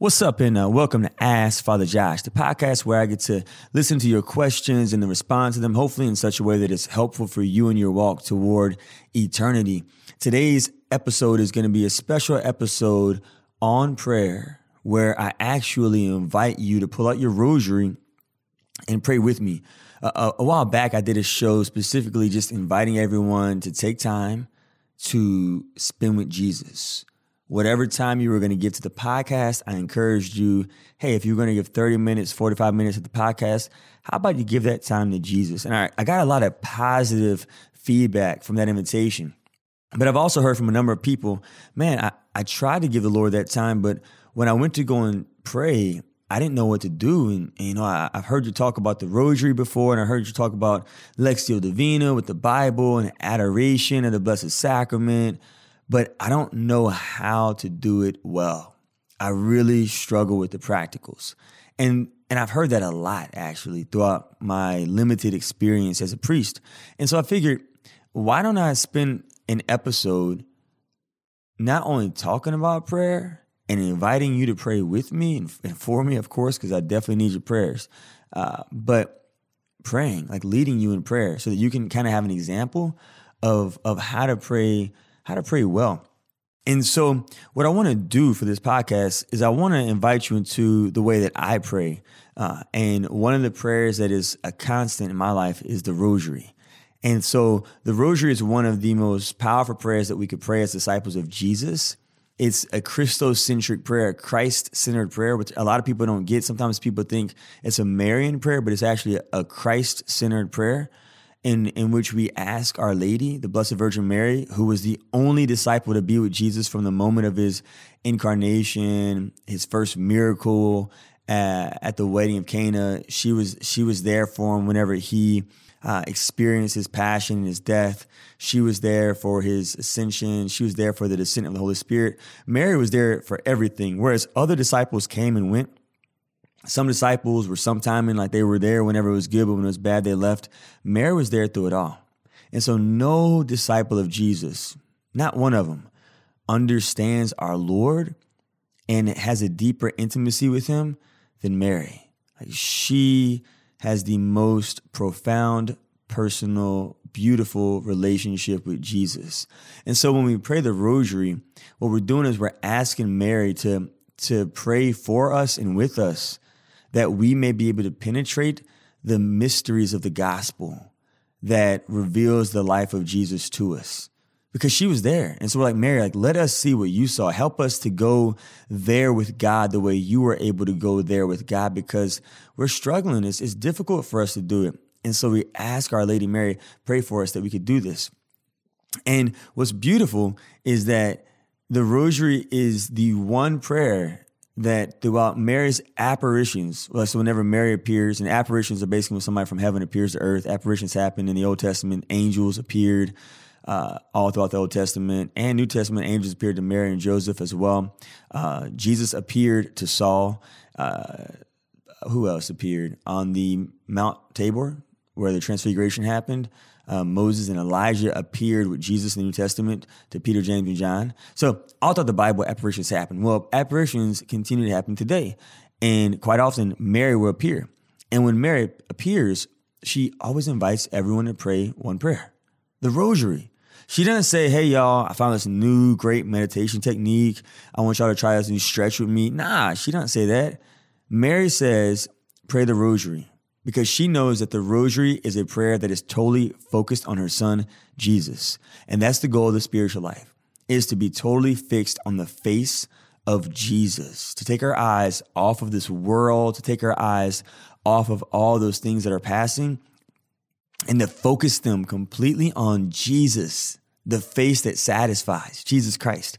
What's up, and uh, welcome to Ask Father Josh, the podcast where I get to listen to your questions and then respond to them, hopefully in such a way that it's helpful for you in your walk toward eternity. Today's episode is going to be a special episode on prayer where I actually invite you to pull out your rosary and pray with me. Uh, a, a while back, I did a show specifically just inviting everyone to take time to spend with Jesus whatever time you were going to give to the podcast, I encouraged you, hey, if you're going to give 30 minutes, 45 minutes to the podcast, how about you give that time to Jesus? And I, I got a lot of positive feedback from that invitation. But I've also heard from a number of people, man, I, I tried to give the Lord that time, but when I went to go and pray, I didn't know what to do. And, and you know, I, have heard you talk about the rosary before, and I heard you talk about Lectio Divina with the Bible and adoration of the Blessed Sacrament but I don't know how to do it well. I really struggle with the practicals. And and I've heard that a lot actually throughout my limited experience as a priest. And so I figured, why don't I spend an episode not only talking about prayer and inviting you to pray with me and, and for me, of course, because I definitely need your prayers, uh, but praying, like leading you in prayer so that you can kind of have an example of, of how to pray how to pray well. And so, what I want to do for this podcast is I want to invite you into the way that I pray. Uh, and one of the prayers that is a constant in my life is the rosary. And so, the rosary is one of the most powerful prayers that we could pray as disciples of Jesus. It's a Christocentric prayer, a Christ centered prayer, which a lot of people don't get. Sometimes people think it's a Marian prayer, but it's actually a Christ centered prayer in, in which we ask Our Lady, the Blessed Virgin Mary, who was the only disciple to be with Jesus from the moment of his incarnation, his first miracle at the wedding of Cana. She was she was there for him whenever he uh, experienced his passion and his death. She was there for his ascension. She was there for the descent of the Holy Spirit. Mary was there for everything, whereas other disciples came and went some disciples were sometime in like they were there whenever it was good, but when it was bad, they left. Mary was there through it all. And so no disciple of Jesus, not one of them, understands our Lord and has a deeper intimacy with him than Mary. Like she has the most profound, personal, beautiful relationship with Jesus. And so when we pray the rosary, what we're doing is we're asking Mary to, to pray for us and with us that we may be able to penetrate the mysteries of the gospel that reveals the life of Jesus to us. Because she was there. And so we're like, Mary, like, let us see what you saw. Help us to go there with God the way you were able to go there with God because we're struggling. It's, it's difficult for us to do it. And so we ask Our Lady Mary, pray for us that we could do this. And what's beautiful is that the rosary is the one prayer that throughout Mary's apparitions, well, so whenever Mary appears, and apparitions are basically when somebody from heaven appears to earth. Apparitions happen in the Old Testament. Angels appeared uh, all throughout the Old Testament and New Testament. Angels appeared to Mary and Joseph as well. Uh, Jesus appeared to Saul. Uh, who else appeared on the Mount Tabor, where the Transfiguration happened? Um, Moses and Elijah appeared with Jesus in the New Testament to Peter, James, and John. So all throughout the Bible, apparitions happen. Well, apparitions continue to happen today. And quite often, Mary will appear. And when Mary appears, she always invites everyone to pray one prayer the rosary. She doesn't say, hey, y'all, I found this new great meditation technique. I want y'all to try this new stretch with me. Nah, she doesn't say that. Mary says, pray the rosary because she knows that the rosary is a prayer that is totally focused on her son, Jesus. And that's the goal of the spiritual life, is to be totally fixed on the face of Jesus, to take our eyes off of this world, to take our eyes off of all those things that are passing, and to focus them completely on Jesus, the face that satisfies, Jesus Christ.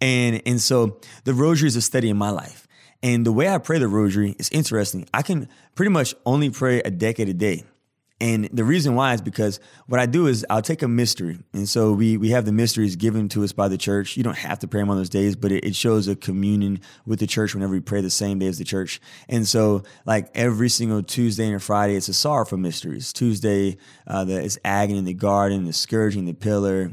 And, and so the rosary is a study in my life. And the way I pray the rosary is interesting. I can pretty much only pray a decade a day. And the reason why is because what I do is I'll take a mystery. And so we, we have the mysteries given to us by the church. You don't have to pray them on those days, but it, it shows a communion with the church whenever we pray the same day as the church. And so like every single Tuesday and Friday, it's a sorrowful mysteries. Tuesday, uh, the, it's agony in the garden, the scourging, the pillar,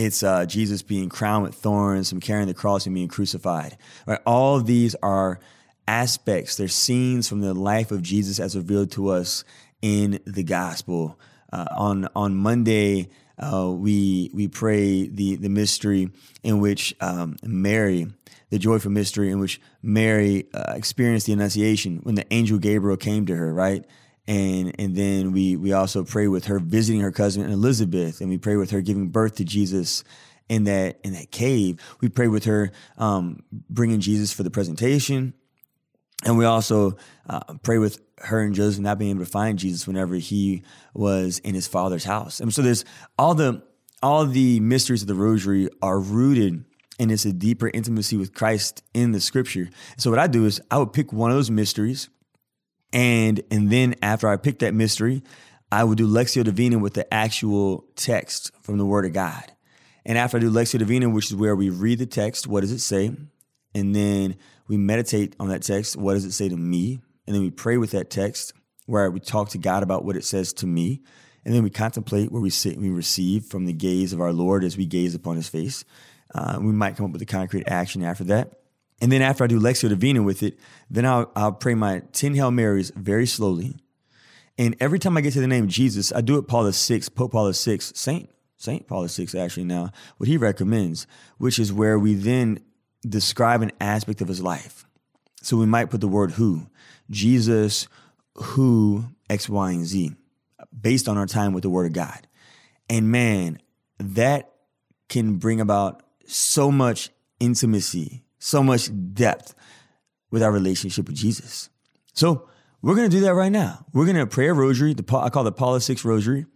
it's uh, Jesus being crowned with thorns, him carrying the cross and being crucified. Right? All these are aspects, they're scenes from the life of Jesus as revealed to us in the gospel. Uh, on on Monday, uh, we we pray the the mystery in which um, Mary, the joyful mystery in which Mary uh, experienced the Annunciation when the angel Gabriel came to her, right? And and then we we also pray with her visiting her cousin Elizabeth, and we pray with her giving birth to Jesus in that in that cave. We pray with her um, bringing Jesus for the presentation, and we also uh, pray with her and Joseph not being able to find Jesus whenever he was in his father's house. And so there's all the all the mysteries of the rosary are rooted in it's a deeper intimacy with Christ in the scripture. So what I do is I would pick one of those mysteries and and then after I pick that mystery, I would do Lectio Divina with the actual text from the Word of God. And after I do Lectio Divina, which is where we read the text, what does it say? And then we meditate on that text, what does it say to me? and then we pray with that text where we talk to God about what it says to me. And then we contemplate where we sit and we receive from the gaze of our Lord as we gaze upon his face. Uh, we might come up with a concrete action after that. And then after I do Lectio Divina with it, then I'll, I'll pray my 10 Hail Marys very slowly. And every time I get to the name Jesus, I do it Paul VI, Pope Paul VI, Saint, Saint Paul VI actually now, what he recommends, which is where we then describe an aspect of his life. So we might put the word who. Jesus who X, Y, and Z based on our time with the Word of God. And man, that can bring about so much intimacy, so much depth with our relationship with Jesus. So we're going to do that right now. We're going to pray a rosary. The I call it the Paul VI Rosary,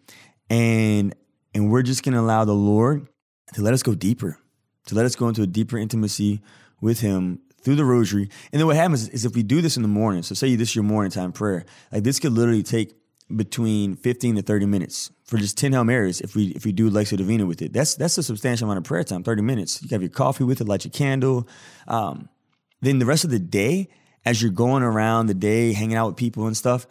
and and we're just going to allow the Lord to let us go deeper, to let us go into a deeper intimacy with Him through the rosary. And then what happens is if we do this in the morning, so say this is your morning time prayer, like this could literally take between 15 to 30 minutes for just 10 Hail Marys if we if we do Lectio Divina with it. That's that's a substantial amount of prayer time, 30 minutes. You have your coffee with it, light your candle. Um, then the rest of the day, as you're going around the day, hanging out with people and stuff,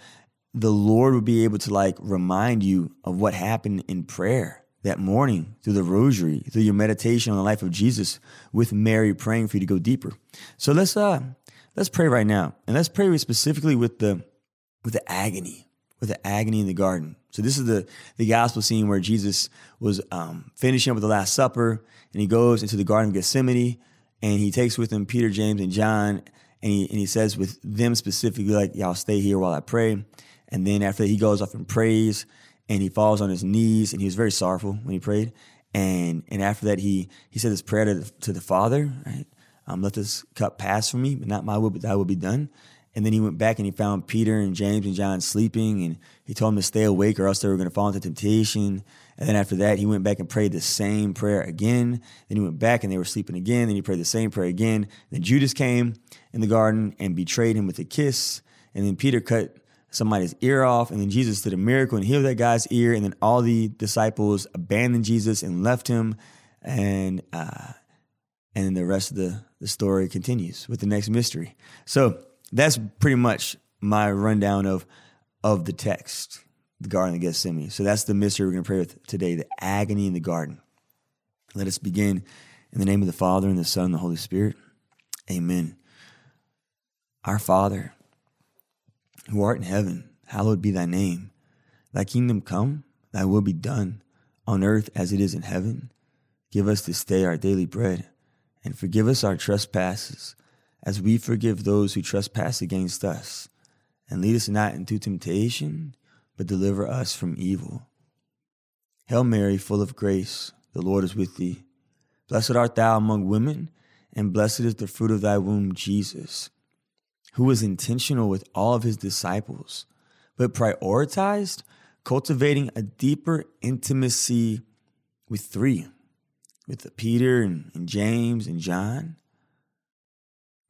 the Lord would be able to like remind you of what happened in prayer that morning through the rosary, through your meditation on the life of Jesus with Mary praying for you to go deeper. So let's uh let's pray right now. And let's pray specifically with the with the agony, with the agony in the garden. So this is the the gospel scene where Jesus was um, finishing up with the Last Supper, and he goes into the Garden of Gethsemane, and he takes with him Peter, James, and John, and he and he says with them specifically, like, "Y'all stay here while I pray." And then after that, he goes off and prays, and he falls on his knees and he was very sorrowful when he prayed. And and after that, he he said his prayer to the, to the Father, right? Um, let this cup pass from me, but not my will, but thy will be done. And then he went back and he found Peter and James and John sleeping, and he told them to stay awake or else they were going to fall into temptation. And then after that, he went back and prayed the same prayer again. Then he went back and they were sleeping again. Then he prayed the same prayer again. Then Judas came in the garden and betrayed him with a kiss. And then Peter cut somebody's ear off. And then Jesus did a miracle and healed that guy's ear. And then all the disciples abandoned Jesus and left him. And uh, and the rest of the, the story continues with the next mystery. So that's pretty much my rundown of of the text, the Garden of Gethsemane. So that's the mystery we're going to pray with today, the agony in the garden. Let us begin in the name of the Father and the Son and the Holy Spirit. Amen. Our Father who art in heaven, hallowed be thy name. Thy kingdom come, thy will be done, on earth as it is in heaven. Give us this day our daily bread, and forgive us our trespasses, as we forgive those who trespass against us. And lead us not into temptation, but deliver us from evil. Hail Mary, full of grace, the Lord is with thee. Blessed art thou among women, and blessed is the fruit of thy womb, Jesus who was intentional with all of his disciples, but prioritized cultivating a deeper intimacy with three, with Peter and, and James and John.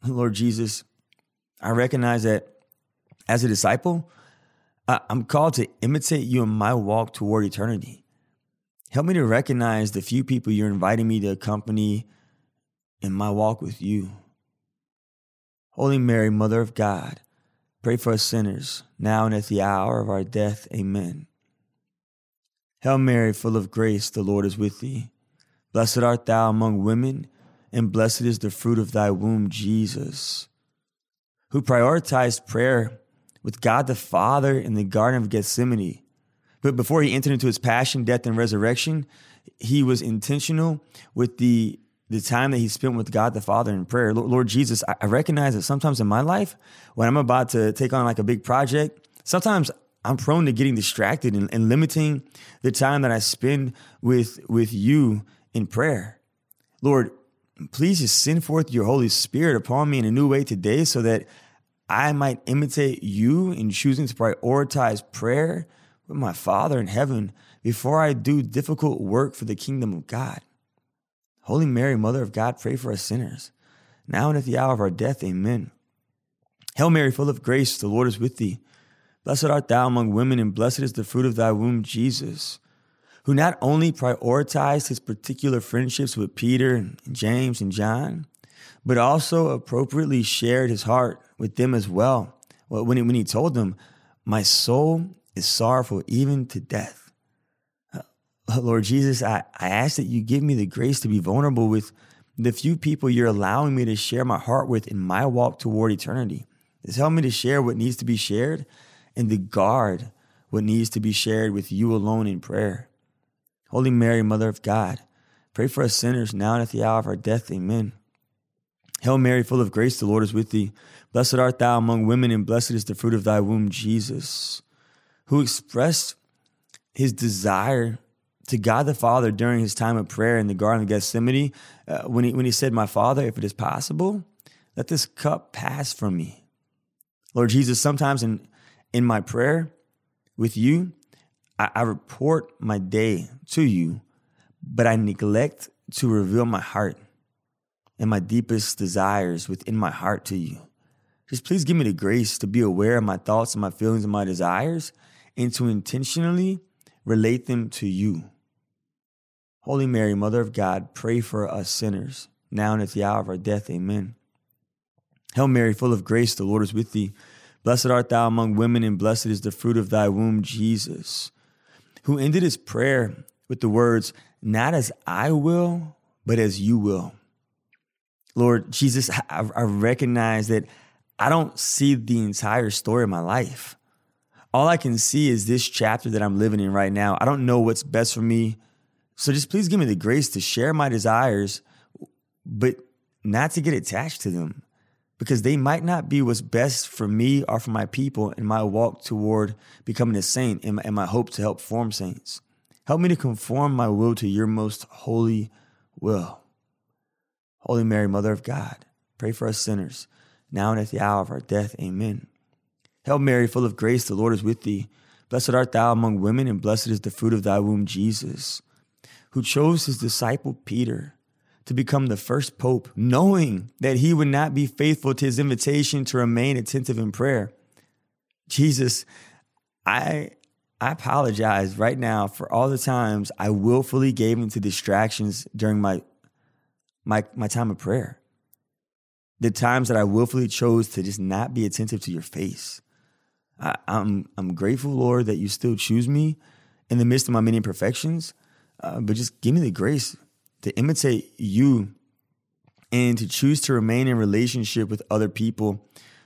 Lord Jesus, I recognize that as a disciple, I'm called to imitate you in my walk toward eternity. Help me to recognize the few people you're inviting me to accompany in my walk with you. Holy Mary, Mother of God, pray for us sinners, now and at the hour of our death. Amen. Hail Mary, full of grace, the Lord is with thee. Blessed art thou among women, and blessed is the fruit of thy womb, Jesus. Who prioritized prayer with God the Father in the Garden of Gethsemane. But before he entered into his passion, death, and resurrection, he was intentional with the the time that he spent with God the Father in prayer. Lord Jesus, I recognize that sometimes in my life, when I'm about to take on like a big project, sometimes I'm prone to getting distracted and, and limiting the time that I spend with with you in prayer. Lord, please just send forth your Holy Spirit upon me in a new way today so that I might imitate you in choosing to prioritize prayer with my Father in heaven before I do difficult work for the kingdom of God. Holy Mary, Mother of God, pray for us sinners, now and at the hour of our death. Amen. Hail Mary, full of grace, the Lord is with thee. Blessed art thou among women, and blessed is the fruit of thy womb, Jesus who not only prioritized his particular friendships with Peter and James and John, but also appropriately shared his heart with them as well. When he, when he told them, My soul is sorrowful even to death. Uh, Lord Jesus, I, I ask that you give me the grace to be vulnerable with the few people you're allowing me to share my heart with in my walk toward eternity. Just help me to share what needs to be shared and to guard what needs to be shared with you alone in prayer. Holy Mary, Mother of God, pray for us sinners now and at the hour of our death. Amen. Hail Mary, full of grace, the Lord is with thee. Blessed art thou among women, and blessed is the fruit of thy womb, Jesus, who expressed his desire to God the Father during his time of prayer in the Garden of Gethsemane uh, when, he, when he said, My Father, if it is possible, let this cup pass from me. Lord Jesus, sometimes in, in my prayer with you, I, I report my day to you, but I neglect to reveal my heart and my deepest desires within my heart to you. Just please give me the grace to be aware of my thoughts and my feelings and my desires and to intentionally relate them to you. Holy Mary, Mother of God, pray for us sinners, now and at the hour of our death. Amen. Hail Mary, full of grace, the Lord is with thee. Blessed art thou among women, and blessed is the fruit of thy womb, Jesus who ended his prayer with the words, Not as I will, but as you will. Lord Jesus, I, I recognize that I don't see the entire story of my life. All I can see is this chapter that I'm living in right now. I don't know what's best for me. So just please give me the grace to share my desires, but not to get attached to them because they might not be what's best for me or for my people in my walk toward becoming a saint and my, hope to help form saints. Help me to conform my will to your most holy will. Holy Mary, Mother of God, pray for us sinners, now and at the hour of our death. Amen. Hail Mary, full of grace, the Lord is with thee. Blessed art thou among women, and blessed is the fruit of thy womb, Jesus, who chose his disciple Peter to become the first pope, knowing that he would not be faithful to his invitation to remain attentive in prayer. Jesus, I I apologize right now for all the times I willfully gave into distractions during my my my time of prayer. The times that I willfully chose to just not be attentive to your face. I, I'm I'm grateful, Lord, that you still choose me in the midst of my many imperfections. Uh, but just give me the grace to imitate you and to choose to remain in relationship with other people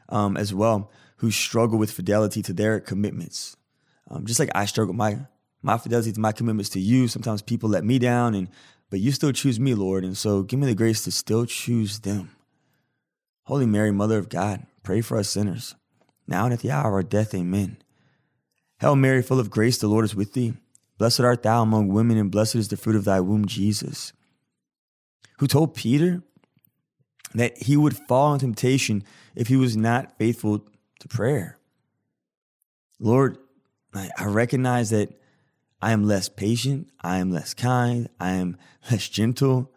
um, as well who struggle with fidelity to their commitments. Um, just like I struggle my my fidelity to my commitments to you. Sometimes people let me down, and but you still choose me, Lord. And so give me the grace to still choose them. Holy Mary, Mother of God, pray for us sinners, now and at the hour of our death. Amen. Hail Mary, full of grace, the Lord is with thee. Blessed art thou among women, and blessed is the fruit of thy womb, Jesus who told Peter that he would fall in temptation if he was not faithful to prayer. Lord, I recognize that I am less patient, I am less kind, I am less gentle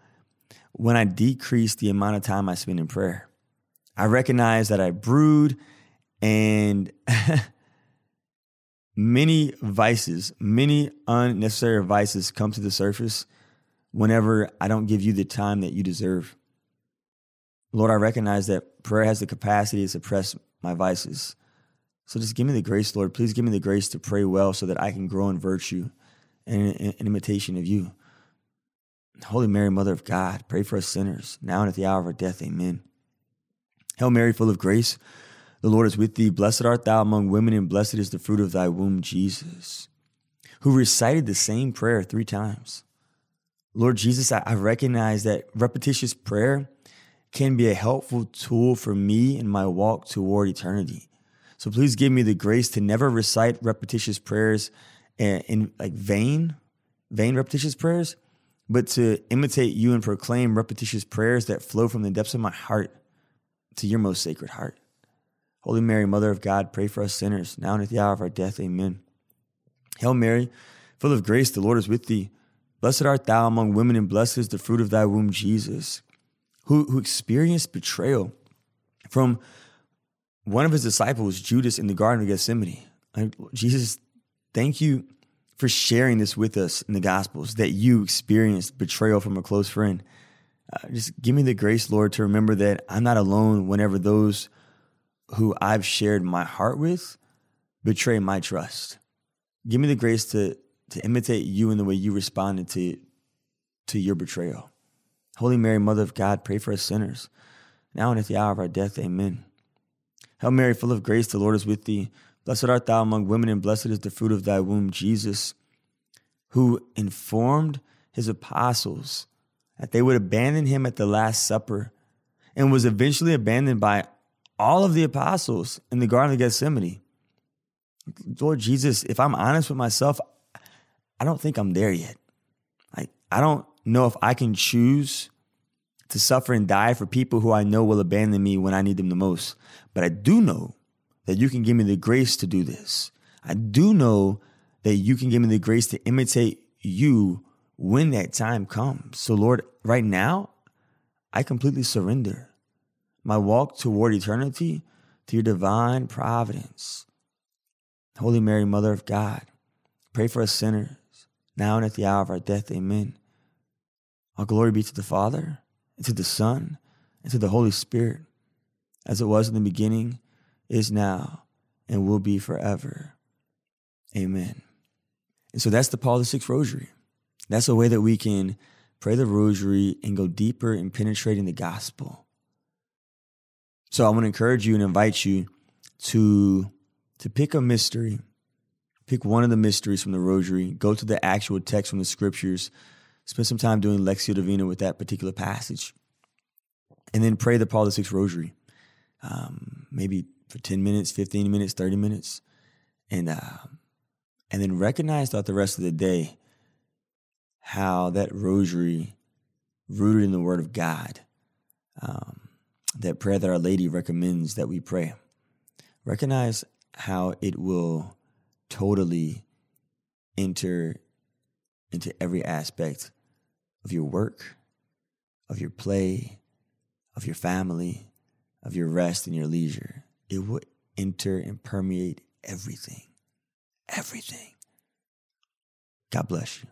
when I decrease the amount of time I spend in prayer. I recognize that I brood and many vices, many unnecessary vices come to the surface whenever I don't give you the time that you deserve. Lord, I recognize that prayer has the capacity to suppress my vices. So just give me the grace, Lord. Please give me the grace to pray well so that I can grow in virtue and in imitation of you. Holy Mary, Mother of God, pray for us sinners, now and at the hour of our death. Amen. Hail Mary, full of grace, the Lord is with thee. Blessed art thou among women, and blessed is the fruit of thy womb, Jesus, who recited the same prayer three times. Lord Jesus, I, recognize that repetitious prayer can be a helpful tool for me in my walk toward eternity. So please give me the grace to never recite repetitious prayers in, in like vain, vain repetitious prayers, but to imitate you and proclaim repetitious prayers that flow from the depths of my heart to your most sacred heart. Holy Mary, Mother of God, pray for us sinners, now and at the hour of our death. Amen. Hail Mary, full of grace, the Lord is with thee. Blessed art thou among women, and blessed is the fruit of thy womb, Jesus, who, who experienced betrayal from one of his disciples, Judas, in the Garden of Gethsemane. Jesus, thank you for sharing this with us in the Gospels that you experienced betrayal from a close friend. Uh, just give me the grace, Lord, to remember that I'm not alone whenever those who I've shared my heart with betray my trust. Give me the grace to to imitate you in the way you responded to to your betrayal. Holy Mary, Mother of God, pray for us sinners, now and at the hour of our death. Amen. Hail Mary, full of grace, the Lord is with thee. Blessed art thou among women, and blessed is the fruit of thy womb, Jesus, who informed his apostles that they would abandon him at the Last Supper and was eventually abandoned by all of the apostles in the Garden of Gethsemane. Lord Jesus, if I'm honest with myself, I don't think I'm there yet. Like, I don't know if I can choose to suffer and die for people who I know will abandon me when I need them the most. But I do know that you can give me the grace to do this. I do know that you can give me the grace to imitate you when that time comes. So, Lord, right now, I completely surrender my walk toward eternity to your divine providence. Holy Mary, Mother of God, pray for us sinners, now and at the hour of our death. Amen. All glory be to the Father, and to the Son, and to the Holy Spirit, as it was in the beginning, is now, and will be forever. Amen. And so that's the Paul the Sixth Rosary. That's a way that we can pray the Rosary and go deeper in penetrating the gospel. So I want to encourage you and invite you to, to pick a mystery, pick one of the mysteries from the Rosary, go to the actual text from the scriptures, spend some time doing Lectio Divina with that particular passage, and then pray the Paul VI Rosary. Um, maybe for 10 minutes, 15 minutes, 30 minutes. And, uh, and then recognize throughout the rest of the day how that rosary, rooted in the Word of God, um, that prayer that Our Lady recommends that we pray, recognize how it will totally enter into every aspect of your work, of your play, of your family, of your rest and your leisure. It will enter and permeate everything. Everything. God bless you.